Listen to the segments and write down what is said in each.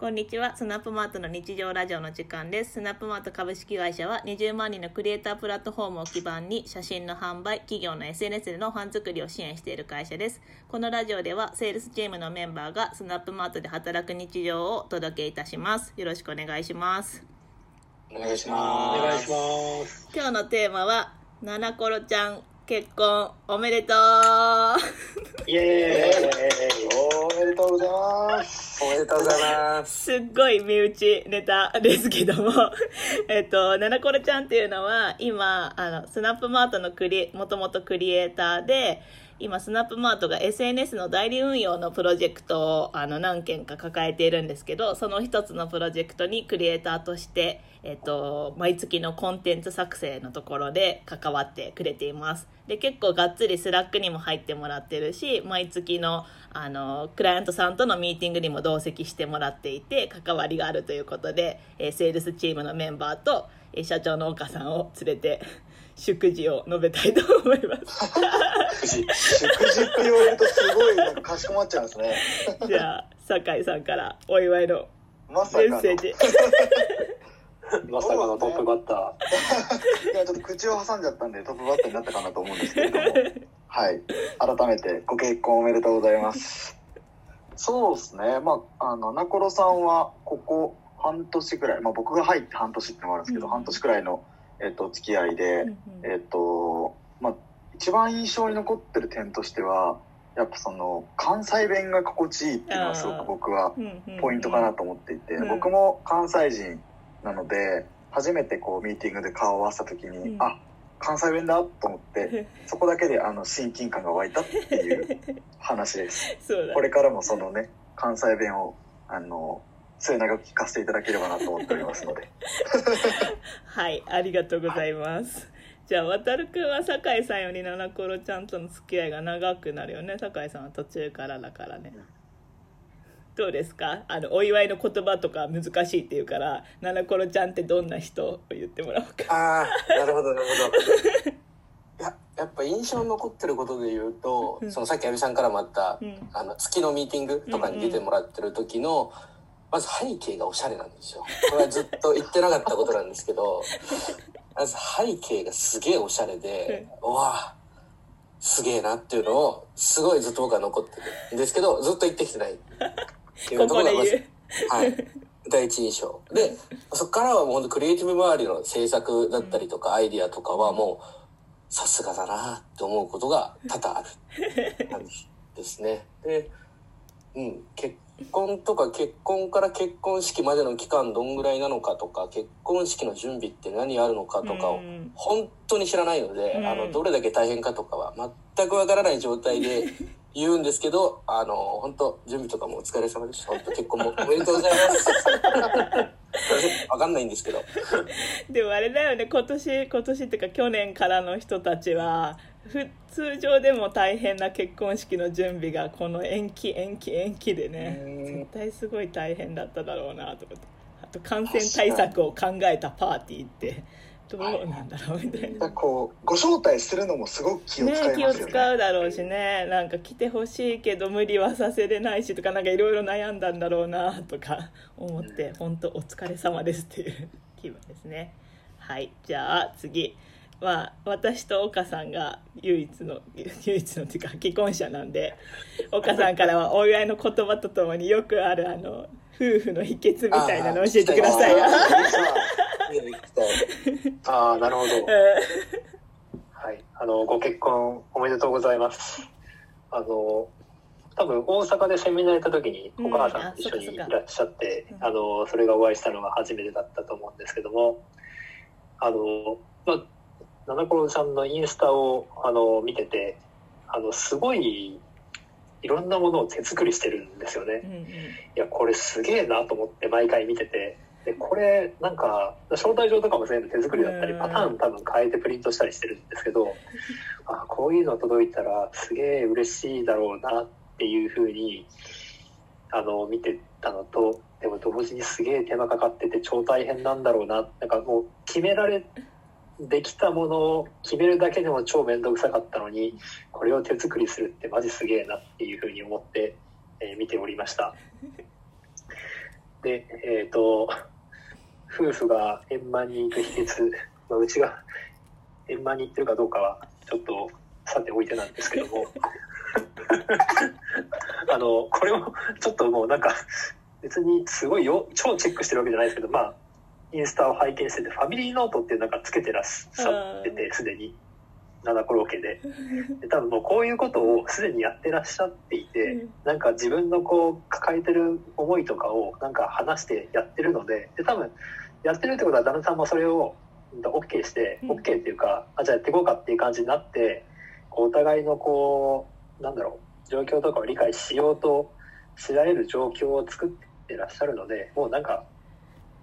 こんにちは。スナップマートの日常ラジオの時間です。スナップマート株式会社は20万人のクリエイタープラットフォームを基盤に写真の販売、企業の SNS でのファン作りを支援している会社です。このラジオではセールスチームのメンバーがスナップマートで働く日常をお届けいたします。よろしくお願いします。お願いしおます。願いします。今日のテーマは、ななころちゃん結婚おめでとうイエーイ。でとうございます。おめでとうございます。すっごい身内ネタですけども、えっと、ななころちゃんっていうのは、今、あの、スナップマートのクリエ、もともとクリエイターで、今、スナップマートが SNS の代理運用のプロジェクトを、あの、何件か抱えているんですけど、その一つのプロジェクトにクリエイターとして、えっと、毎月のコンテンツ作成のところで関わってくれています。で、結構がっつり Slack にも入ってもらってるし、毎月の、あの、クライアントさんとのミーティングにも同席してもらっていて、関わりがあるということで、えセールスチームのメンバーと、え社長の岡さんを連れて、祝辞を述べたいと思います。祝辞って言われるとすごいなんかかしこまっちゃうんですね。じゃあ、酒井さんからお祝いのまさかの。メッセージ。まさかのトップバッタいやちょっと口を挟んじゃったんでトップバッターになったかなと思うんですけれども。はい。改めてご結婚おめでとうございます。そうですね。まあ、あの、ナコロさんはここ半年くらい、まあ僕が入って半年ってのもあるんですけど、うん半年くらいの、えっと、付き合いで、えっと、まあ、一番印象に残ってる点としては、やっぱその、関西弁が心地いいっていうのはすごく僕はポイントかなと思っていて、うん。僕も関西人なので、初めてこうミーティングで顔を合わせた時に、うん。あ、関西弁だと思って、そこだけであの親近感が湧いたっていう 話です。これからもそのね、関西弁を、あの、末永く聞かせていただければなと思っておりますので。はい、ありがとうございます。じゃあ、渡るくんは酒井さんより七コロちゃんとの付き合いが長くなるよね。酒井さんは途中からだからね。どうですか？あの、お祝いの言葉とか難しいっていうから、七コロちゃんってどんな人を言ってもらおうか。ああ、なるほど、なるほど。いや、やっぱ印象に残ってることで言うと、うんそのさっき阿部さんからもあった、うん。あの、月のミーティングとかに出てもらってる時の、まず背景がおしゃれなんですよ。これはずっと言ってなかったことなんですけど、まず背景がすげえおしゃれで、うわすげえなっていうのを、すごいずっと僕は残ってるんですけど、ずっと言ってきてないっていうことこころがまず。はい。第一印象。で、そこからはもう本当クリエイティブ周りの制作だったりとかアイディアとかはもう、さすがだなって思うことが多々ある感じですね。で、うん、結婚とか結婚から結婚式までの期間どんぐらいなのかとか、結婚式の準備って何あるのかとかをうん本当に知らないので、うんあの、どれだけ大変かとかは全くわからない状態で 言うんですけど、あの、本当準備とかもお疲れ様でした。本当結婚もおめでとうございます。わかんないんですけど。でもあれだよね今年今年っていうか去年からの人たちはふ通常でも大変な結婚式の準備がこの延期延期延期でねうん絶対すごい大変だっただろうなと思って。あと感染対策を考えたパーティーってどうなんだろうみたいな。こう、ご招待するのもすごく気を使いますよね。ね、気を使うだろうしね。なんか来てほしいけど無理はさせれないしとかなんかいろいろ悩んだんだろうなとか思って本当お疲れ様ですっていう気分ですね。はい。じゃあ次まあ私と岡さんが唯一の 唯一のっていうか既婚者なんで岡さんからはお祝いの言葉とともによくあるあの夫婦の秘訣みたいなの教えてくださいよ。あ。ああ、なるほど。うんはい。あの、ご結婚おめでとうございます。あの、多分大阪でセミナーやった時にうんお母さんと一緒にいらっしゃって、ああの、それがお会いしたのが初めてだったと思うんですけども、あの、まあ、七コロさんのインスタを、あの、見てて、あの、すごい、いろんなものを手作りしてるんですよね。うんうん。いや、これすげえなと思って毎回見てて、で、これ、なんか、招待状とかも全部手作りだったり、うん。パターン多分変えてプリントしたりしてるんですけど、あ、こういうの届いたらすげえ嬉しいだろうなっていうふうに、あの、見てたのと、でも同時にすげえ手間かかってて超大変なんだろうな、なんかもう決められ、できたものを決めるだけでも超めんどくさかったのに、これを手作りするってマジすげえなっていうふうに思って、えー見ておりました。で、えっ、と、夫婦が円満に行く秘訣、まあ、うちが円満に行ってるかどうかは、ちょっとさておいてなんですけども、あの、これもちょっともうなんか、別にすごいよ、超チェックしてるわけじゃないですけど、まあ、インスタを拝見してて、ファミリーノートっていうなんかつけてらっしゃってて、すでに。七コロ家で。で多分もうこういうことをすでにやってらっしゃっていて、なんか自分のこう抱えてる思いとかをなんか話してやってるので、で多分やってるってことは旦那さんもそれをうん OK して、うん OK っていうか、あ、じゃあやっていこうかっていう感じになって、こうお互いのこう、なんだろう、状況とかを理解しようとしられる状況を作ってらっしゃるので、もうなんか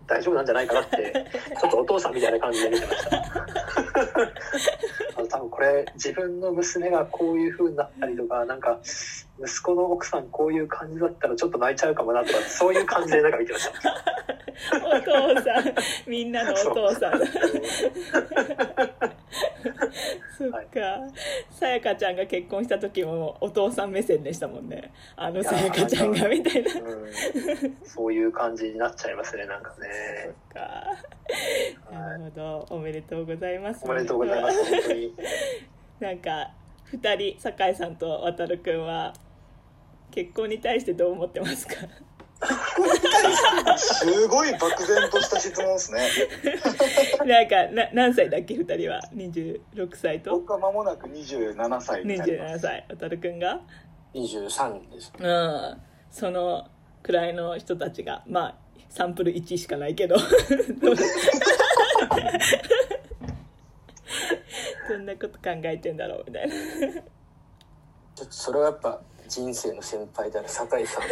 大丈夫なんじゃないかなって、ちょっとお父さんみたいな感じで見てました。あの多分これ自分の娘がこういう風になったりとかなんか息子の奥さんこういう感じだったらちょっと泣いちゃうかもなとかそういう感じでなんか見てました。お父さんみんなのお父さん。そっか。さやかちゃんが結婚した時もお父さん目線でしたもんね。あのさやかちゃんがみたいな。そっうん、そういう感じになっちゃいますねなんかね。か。なるほど。おめでとうございます。おめでとうございます本当に。なんか2人酒井さんと渡くんは結婚に対してどう思ってますか？すごい漠然とした質問ですね。なんかな何歳だっけ？2人は。26歳と？僕は間もなく27歳になります。27歳。渡くんが？23です。うん。そのくらいの人たちが。まあサンプル1しかないけど。どんなこと考えてんだろう？みたいな。それはやっぱ人生の先輩である酒井さん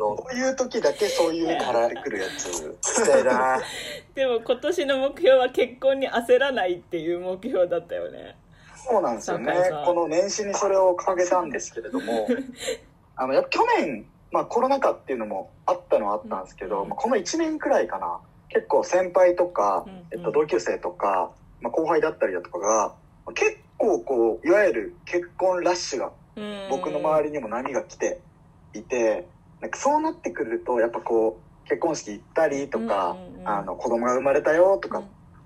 の。こういう時だけそういうからってくるやつ。でも今年の目標は結婚に焦らないっていう目標だったよね。そうなんですよね。この年始にそれを掲げたんですけれども、あの、やっぱ去年、まあコロナ禍っていうのもあったのはあったんですけど、うん。まあ、この1年くらいかな、結構先輩とか、うん。えっと、同級生とか、まあ、後輩だったりだとかが、結構こう、いわゆる結婚ラッシュが僕の周りにも波が来ていて、なんかそうなってくると、やっぱこう、結婚式行ったりとか、うんうんうん。あの、子供が生まれたよとかうん、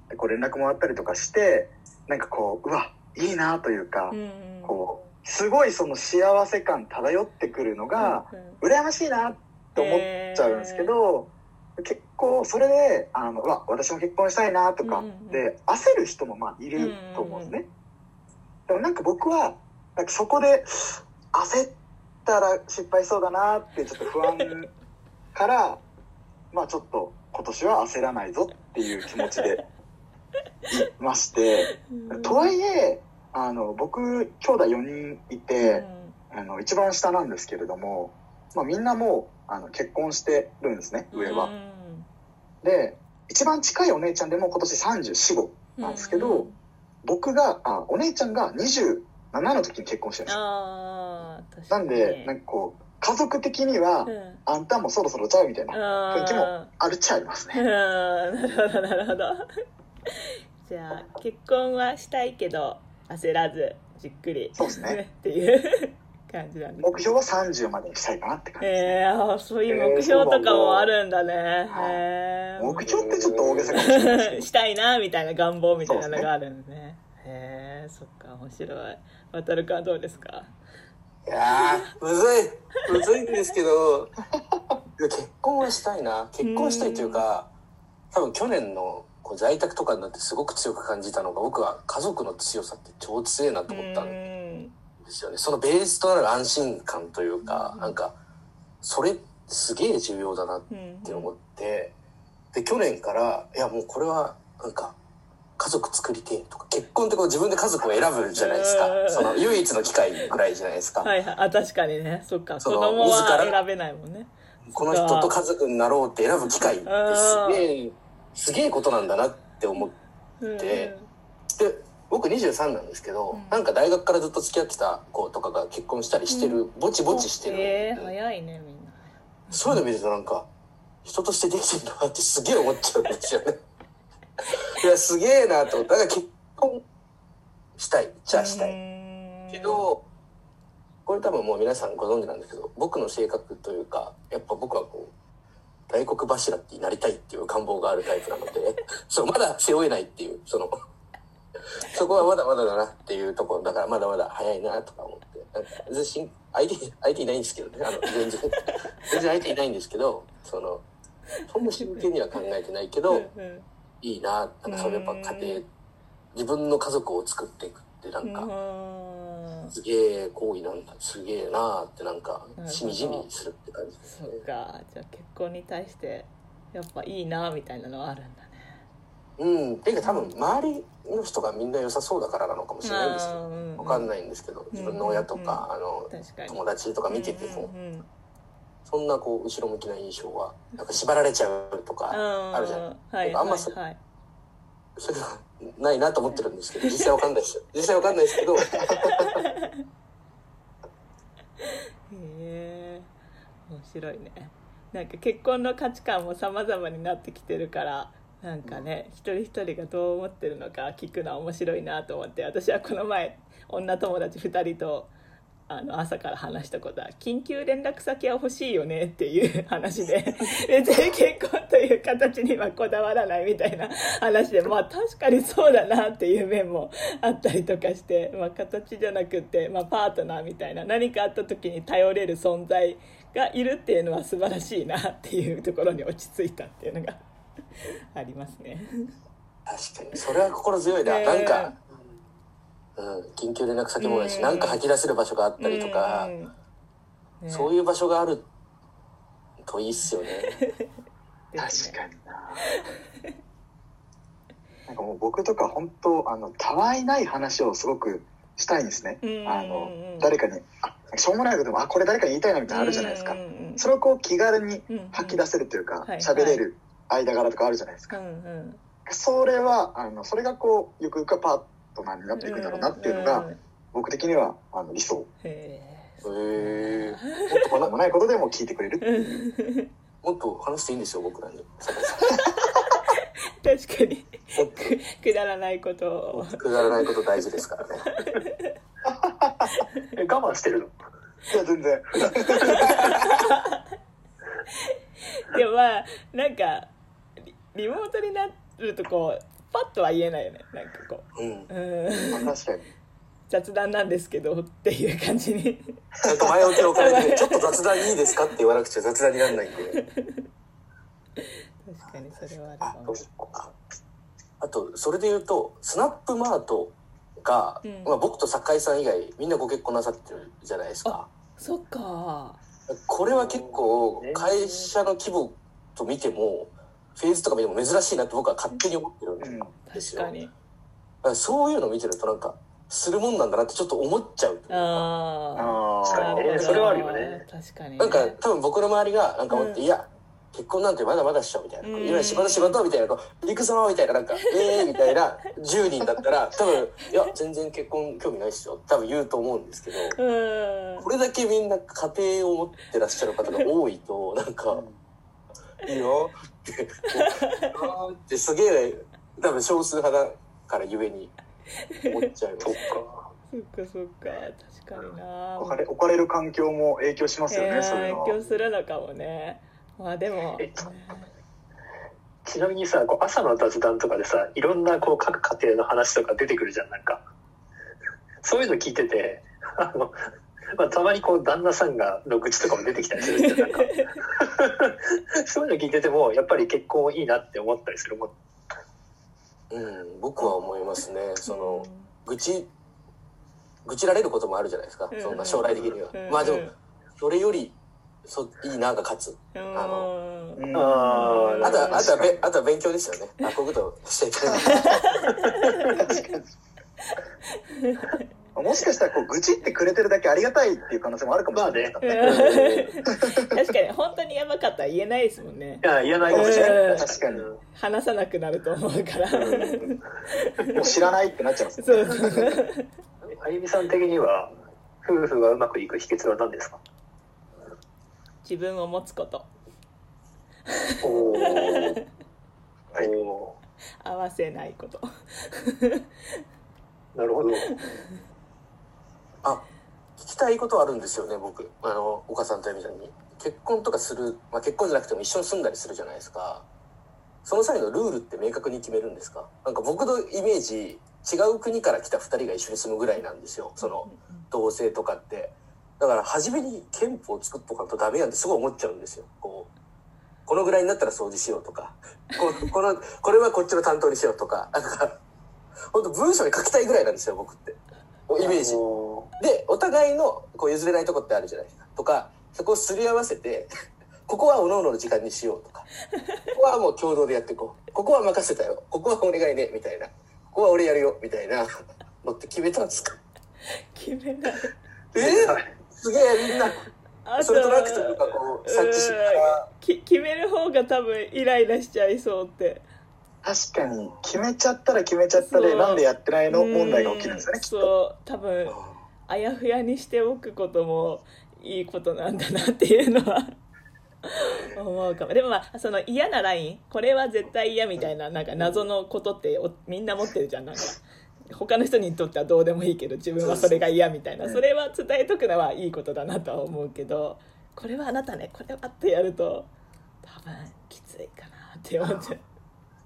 でこう連絡もらったりとかして、なんかこう、うわ、いいなというか、うんうん。こう、すごいその幸せ感漂ってくるのが、羨ましいなって思っちゃうんですけど、結構それで、あの、うわ、私も結婚したいなとかうんうんで、焦る人もまあいると思うんですね。でもなんか僕は、なんかそこで焦ったら失敗しそうだなってちょっと不安から、まあちょっと今年は焦らないぞっていう気持ちでいまして、うん。とはいえ、あの、僕、兄弟4人いて、うん。あの、一番下なんですけれども、まあみんなもう、あの、結婚してるんですね、上は。で、一番近いお姉ちゃんでも今年34、5なんですけど、僕が、あ、お姉ちゃんが27の時に結婚してるんですよ。あなんで、なんかこう、家族的にはう、ん。あんたもそろそろちゃうみたいなあ雰囲気もーあるっちゃありますうん。ね。なるほどなるほど。じゃあ結婚はしたいけど焦らずじっくりそうですね。っていう感じなんです目標は30までにしたいかなって感じですね。えー、そういう目標とかもあるんだね、はいへー。目標ってちょっと大げさかもしれないですけど。したいなみたいな願望みたいなのがあるんですね。へえそっか面白い渡るくんはどうですか？いやー、むずい。むずいんですけど、結婚はしたいな。結婚したいというか、多分去年のこう在宅とかになってすごく強く感じたのが、僕は家族の強さって超強いなと思ったんうんですよね。そのベースとなる安心感というか、うんなんか、それすげえ重要だなっうんて思って、で、去年から、いやもうこれは、なんか、家族作りてえとか、結婚ってこう自分で家族を選ぶじゃないですか。う。ん。その唯一の機会ぐらいじゃないですか。はいはい。あ確かにね。そっか。子その供自ら？は選べないもんね。この人と家族になろうって選ぶ機会ってすげえ、すげえことなんだなって思って、うんで、僕23なんですけど、うん。なんか大学からずっと付き合ってた子とかが結婚したりしてる、ぼちぼちしてる、えー、早いねみんな。そういうの見るとなんか、人としてできてるなってすげえ思っちゃうんですよね。いや、すげえなと思って。だから結婚したい。じゃあしたい。いけど、これ多分もう皆さんご存知なんですけど、僕の性格というか、やっぱ僕はこう、大黒柱になりたいっていう願望があるタイプなので、そう、まだ背負えないっていう、その、そこはまだまだだなっていうところ、だからまだまだ早いなとか思って、なんか別に相手、相手いないんですけどね、あの、全然、全然相手いないんですけど、その、そんな真剣には考えてないけど、うんいいな、なんかそういうやっぱ家庭、自分の家族を作っていくってなんか、うん。すげえ行為なんだ、すげえなってなんかしみじみするって感じですそね。っか。じゃあ結婚に対してやっぱいいなみたいなのはあるんだね。うん、ていうか多分周りの人がみんな良さそうだからなのかもしれないんですよ。うん。わかんないんですけど、自分の親とか、あの、確かに。友達とか見てても、うんうんそんなこう、後ろ向きな印象は、なんか縛られちゃうとか、うん。あるじゃん。はいあんまそはいはい。それはないなと思ってるんですけど、実際わかんないですよ。実際わかんないですけど、へえ面白いね。なんか結婚の価値観も様々になってきてるからなんかね一人一人がどう思ってるのか聞くのは面白いなと思って私はこの前女友達2人とあの朝から話したことは緊急連絡先は欲しいよねっていう話で別に結婚という形にはこだわらないみたいな話でまあ確かにそうだなっていう面もあったりとかして、まあ、形じゃなくて、まあ、パートナーみたいな何かあった時に頼れる存在がいるっていうのは素晴らしいなっていうところに落ち着いたっていうのがありますね。確かに、それは心強いな。ねなんか、うん、緊急連絡先もないし、うんなんか吐き出せる場所があったりとか、そういう場所があるといいっすよね。確かにな。なんかもう僕とか本当あのたわいない話をすごくしたいんですね。うん。あの誰かにあしょうもないことでもあこれ誰かに言いたいなみたいなのあるじゃないですか。それをこう気軽にうん吐き出せるというかはい喋れる間柄とかあるじゃないですか。それはあのそれがこうゆくゆくはパートナーになっていくんだろうなっていうのがん僕的にはあの理想。へへえとんでもないことでも聞いてくれるってえいう。もっと話していいんですよ、僕らに。確かにもっくくだらないことくだらないこと大事ですからね。え我慢してるの？いや全然。でもまあなんかリリモートになるとこうパッとは言えないよね。なんかこう。ん。ううん。まあ確かに。雑談なんですけどっていう感じに。ちゃんと前置きを置かれて、ちょっと雑談いいですかって言わなくちゃ雑談にならないんで。確かにそれはあるあかも。ああと、それで言うと、スナップマートが、うん。まあ、僕と酒井さん以外、みんなご結婚なさってるじゃないですか。そっか。これは結構、会社の規模と見ても、フェーズとか見ても珍しいなって僕は勝手に思ってるんうん。ですよ。確かにだからそういうの見てるとなんか、するもんなんだなってちょっと思っちゃう。あああ。確かにねそれはあるよね確かにねなんか多分僕の周りがなんか思って、うんいや、結婚なんてまだまだっしょみたいな。うん今仕事仕事みたいな、こう、行くぞみたいな、なんか、えーみたいな10人だったら、多分、いや、全然結婚興味ないっすよ。多分言うと思うんですけど、うんこれだけみんな家庭を持ってらっしゃる方が多いと、なんか、いいよ。って、あーってすげえ、多分少数派だからゆえに。思っちゃいます。そっ。か。そっかそっか。確かにな。置かれ置かれる環境も影響しますよね、そういうのは。影響するのかもね。まあでも。えちなみにさこう朝の雑談とかでさいろんなこう各家庭の話とか出てくるじゃんなんか。そういうの聞いててあの、まあ、たまにこう旦那さんがの愚痴とかも出てきたりするじゃんなんか そういうの聞いててもやっぱり結婚いいなって思ったりするもんうん、僕は思いますね。その、愚痴、愚痴られることもあるじゃないですか。うんそんな将来的にはうん。まあでも、それより、そいいなが勝つ。うんあのうんあーあとは、あとはべ、あとは勉強ですよね。あ、こういうことしていただい。もしかしたらこう愚痴ってくれてるだけありがたいっていう可能性もあるかもしれない。ね。確かに本当にやばかったら言えないですもんね。いや言えないかもしれない。うん。確かに。うん話さなくなると思うから。もう知らないってなっちゃいますよね。そう。そうあゆみさん的には夫婦がうまくいく秘訣は何ですか？自分を持つこと。おお合わせないこと。ーなるほど。あ、聞きたいことあるんですよね僕。あの岡さんとエミちゃんに。結婚とかする、まあ、結婚じゃなくても一緒に住んだりするじゃないですか。その際のルールって明確に決めるんですか？なんか僕のイメージ違う国から来た2人が一緒に住むぐらいなんですよ。その同棲とかって。だから初めに憲法を作っとかんとダメやんってすごい思っちゃうんですよ。こうこのぐらいになったら掃除しようとか。ここのこれはこっちの担当にしようとか。なんか本当文章に書きたいぐらいなんですよ僕って。イメージ。おでお互いのこう譲れないとこってあるじゃないですか。とかそこをすり合わせて ここは各々の時間にしようとか。ここはもう共同でやっていこう。ここは任せたよ。ここはお願いねみたいな。ここは俺やるよみたいな。のって決めたんですか？決めない。え？ーー、すげえみんな。あそれとなくというかこう察知しながらき決める方が多分イライラしちゃいそうって確かに。決めちゃったら決めちゃったでなんでやってないの？問題が起きるんですよねうきっと。多分あやふやにしておくこともいいことなんだなっていうのは 思うかも。でもまあその嫌なラインこれは絶対嫌みたいななんか謎のことっておみんな持ってるじゃん。なんか他の人にとってはどうでもいいけど自分はそれが嫌みたいな。うんそれは伝えとくのはいいことだなとは思うけどこれはあなたねこれはってやると多分きついかなって思っちゃう。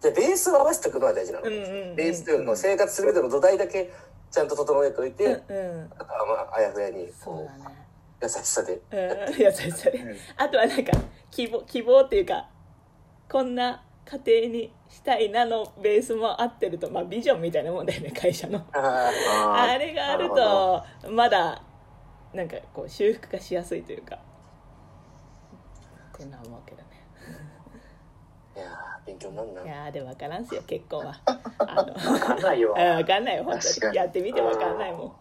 じゃあベースを合わせておくのは大事なの、うんうんうんベースというのは生活する上での土台だけちゃんと整えておいて、うんうん。あとはまああやふやにそうこだね。う優しさでうん優しさで。うん あとはなんか希望希望っていうかこんな家庭にしたいなのベースも合ってるとまあビジョンみたいなもんだよね会社の。ああーあれがあるとまだなんかこう修復がしやすいというか。っていうのは思うけどね。ーいやー勉強になるない？やーでも分からんすよ結婚は。あのわかんないよ。分かんないよ本当に。やってみて分かんないもん。うん。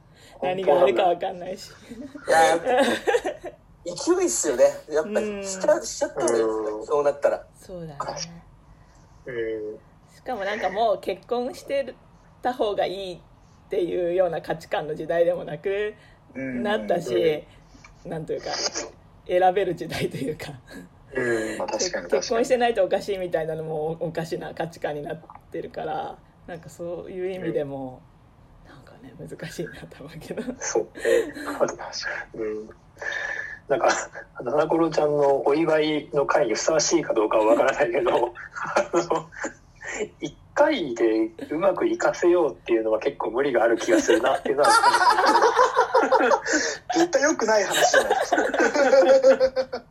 何があるか分かんないし。いやー勢いっすよね。やっぱうん。りしちゃしちゃった方がいいですねうん。そうなったら。そうだね。うん。しかもなんかもう結婚してた方がいいっていうような価値観の時代でもなくうん。なったし、なんというか選べる時代というか。うんまあ確かに結婚確かに。してないとおかしいみたいなのもおかしな価値観になってるからなんかそういう意味でもなんかね難しいなと思うけど。そう。ね。うん。なんか、七コロちゃんのお祝いの会にふさわしいかどうかはわからないけど、あの、一回でうまくいかせようっていうのは結構無理がある気がするなっていうのは、絶対良くない話じゃないですか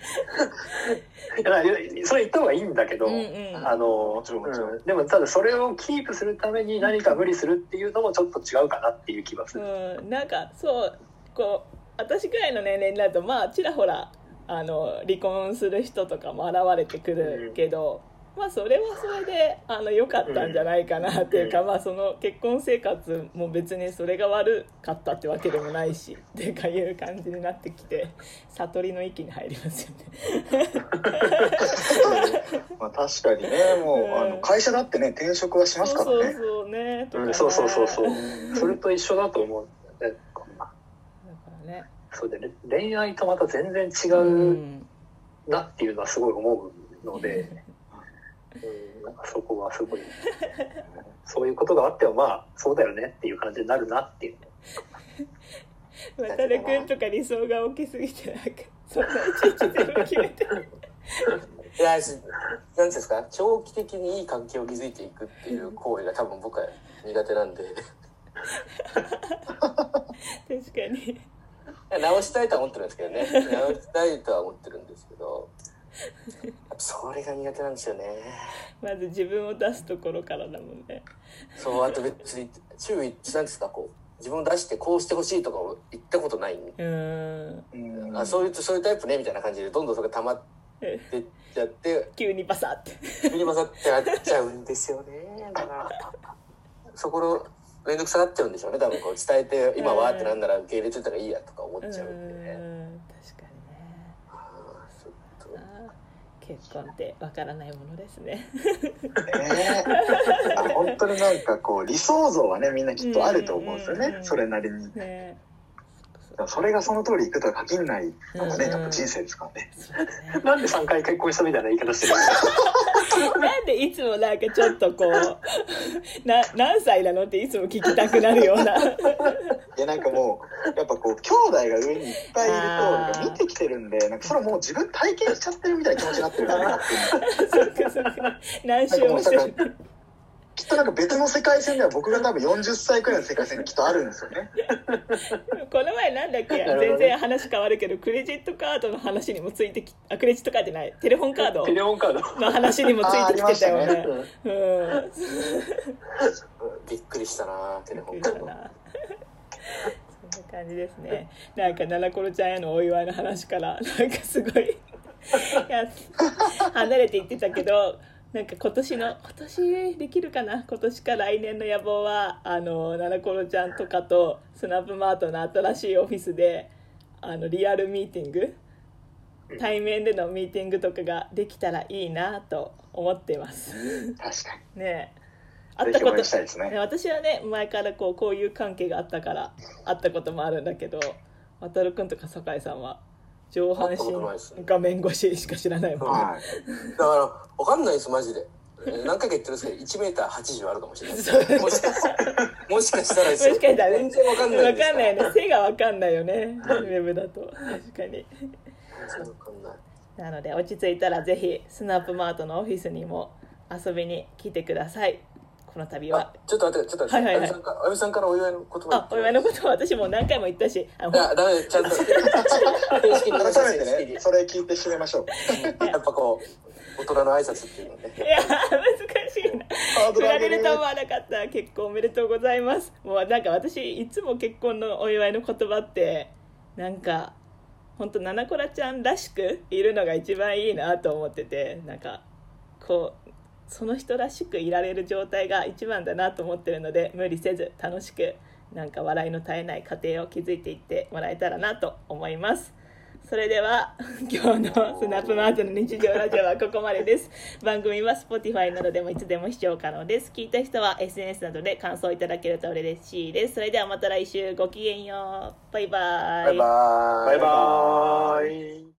いやそれ言った方がいいんだけど、うんうん。あのもちろんもちろん。うん。でもただそれをキープするために何か無理するっていうのもちょっと違うかなっていう気がする。うん、なんかそうこう私くらいの年齢になるとまあちらほらあの離婚する人とかも現れてくるけど、まあそれはそれであの良かったんじゃないかなっていうか、うん。まあその結婚生活も別にそれが悪かったってわけでもないしっていうかいう感じになってきて悟りの域に入りますよね。まあ確かにねもう、うんあの会社だってね転職はしますからね。そうそうそうねとかね。うん、そうそうそうそう。うんそれと一緒だと思うんだからね、そうでね。恋愛とまた全然違ううん。なっていうのはすごい思うので、うん、なんかそこはすごいそういうことがあってもまあそうだよねっていう感じになるなっていう。渡るくんとか理想が大きすぎてなんか そんないちいち全部決めて。いやしなんていうんですか長期的にいい関係を築いていくっていう行為が多分僕は苦手なんで。確かに。直したいとは思ってるんですけどね。直したいとは思ってるんですけどそれが苦手なんですよね。まず自分を出すところからだもんね。そうあと別に注意なんですかこう自分を出してこうしてほしいとかを言ったことない。うーん。うんあそういうそういうタイプねみたいな感じでどんどんそれが溜まってっちゃって。急にバサって。振り回ってなっちゃうんですよね。だからそこの面倒くさがっちゃうんでしょうね多分こう伝えて今はってなんなら受け入れといたらいいやとか思っうちゃうんで。ね確かにねあーちょっとあー結婚ってわからないものですね。ね本当になんかこう理想像はねみんなきっとあると思うんですようんうんうん。それなりに。ねもそれがその通りいくとは限らないのがね、うんやっぱ人生ですからね。ね。なんで3回結婚したみたいな言い方してるんですかなんでいつもなんかちょっとこう な何歳なのっていつも聞きたくなるような。いやなんかもうやっぱこう兄弟が上にいっぱいいるとあーなんか見てきてるんで なんかそれはもう自分体験しちゃってるみたいな気持ちになってるからね。何周もしてるきっとなんか別の世界線では僕が多分40歳くらいの世界線がきっとあるんですよね。この前なんだっけ？全然話変わるけどクレジットカードの話にもついてきあクレジットカードじゃない。テレホンカードテレホンカード。の話にもついてきてたよね。うんうん。びっくりしたなテレホンびっくりしたなそんな感じですね。なんか七コロちゃんへのお祝いの話からなんかすごいいや離れていってたけどなんか今年の今年できるかな？今年か来年の野望はあの七コロちゃんとかとスナップマートの新しいオフィスであのリアルミーティング対面でのミーティングとかができたらいいなと思っています確か ねえ会に。ったことしたいですね。私はね前からこうこういう関係があったから会ったこともあるんだけど渡るくんとか酒井さんは？上半身画面越ししか知らないもんね。はい。だからわかんないですマジで。えー何回か言ってるんですけど1メーター80あるかもしれない。もしかしたらもしかしたらですよ。もしかしたらね。全然わかんないわかんないよね。背がわかんないよね。ウェブだと。確かに。全然わかんない。なので落ち着いたらぜひスナップマートのオフィスにも遊びに来てくださいこの度は。あちょっと待ってちょっと待って、はいはいはい。あゆみさんからお祝いの言葉あお祝いのことは私も何回も言ったし。あのいやダメちゃんと。正式に。改めてね、それ聞いて締めましょう。やっぱこう大人の挨拶っていうのね。いや難しいな。振られると思わなかった。結婚おめでとうございます。もうなんか私いつも結婚のお祝いの言葉ってなんか本当七子らちゃんらしくいるのが一番いいなと思っててなんかこうその人らしくいられる状態が一番だなと思ってるので無理せず楽しくなんか笑いの絶えない家庭を築いていってもらえたらなと思います。それでは 今日のスナップマートの日常ラジオはここまでです。番組は Spotify などでもいつでも視聴可能です。聞いた人は SNS などで感想いただけると嬉しいです。それではまた来週。ごきげんよう。バイバイ。バイバーイ。バイバーイ。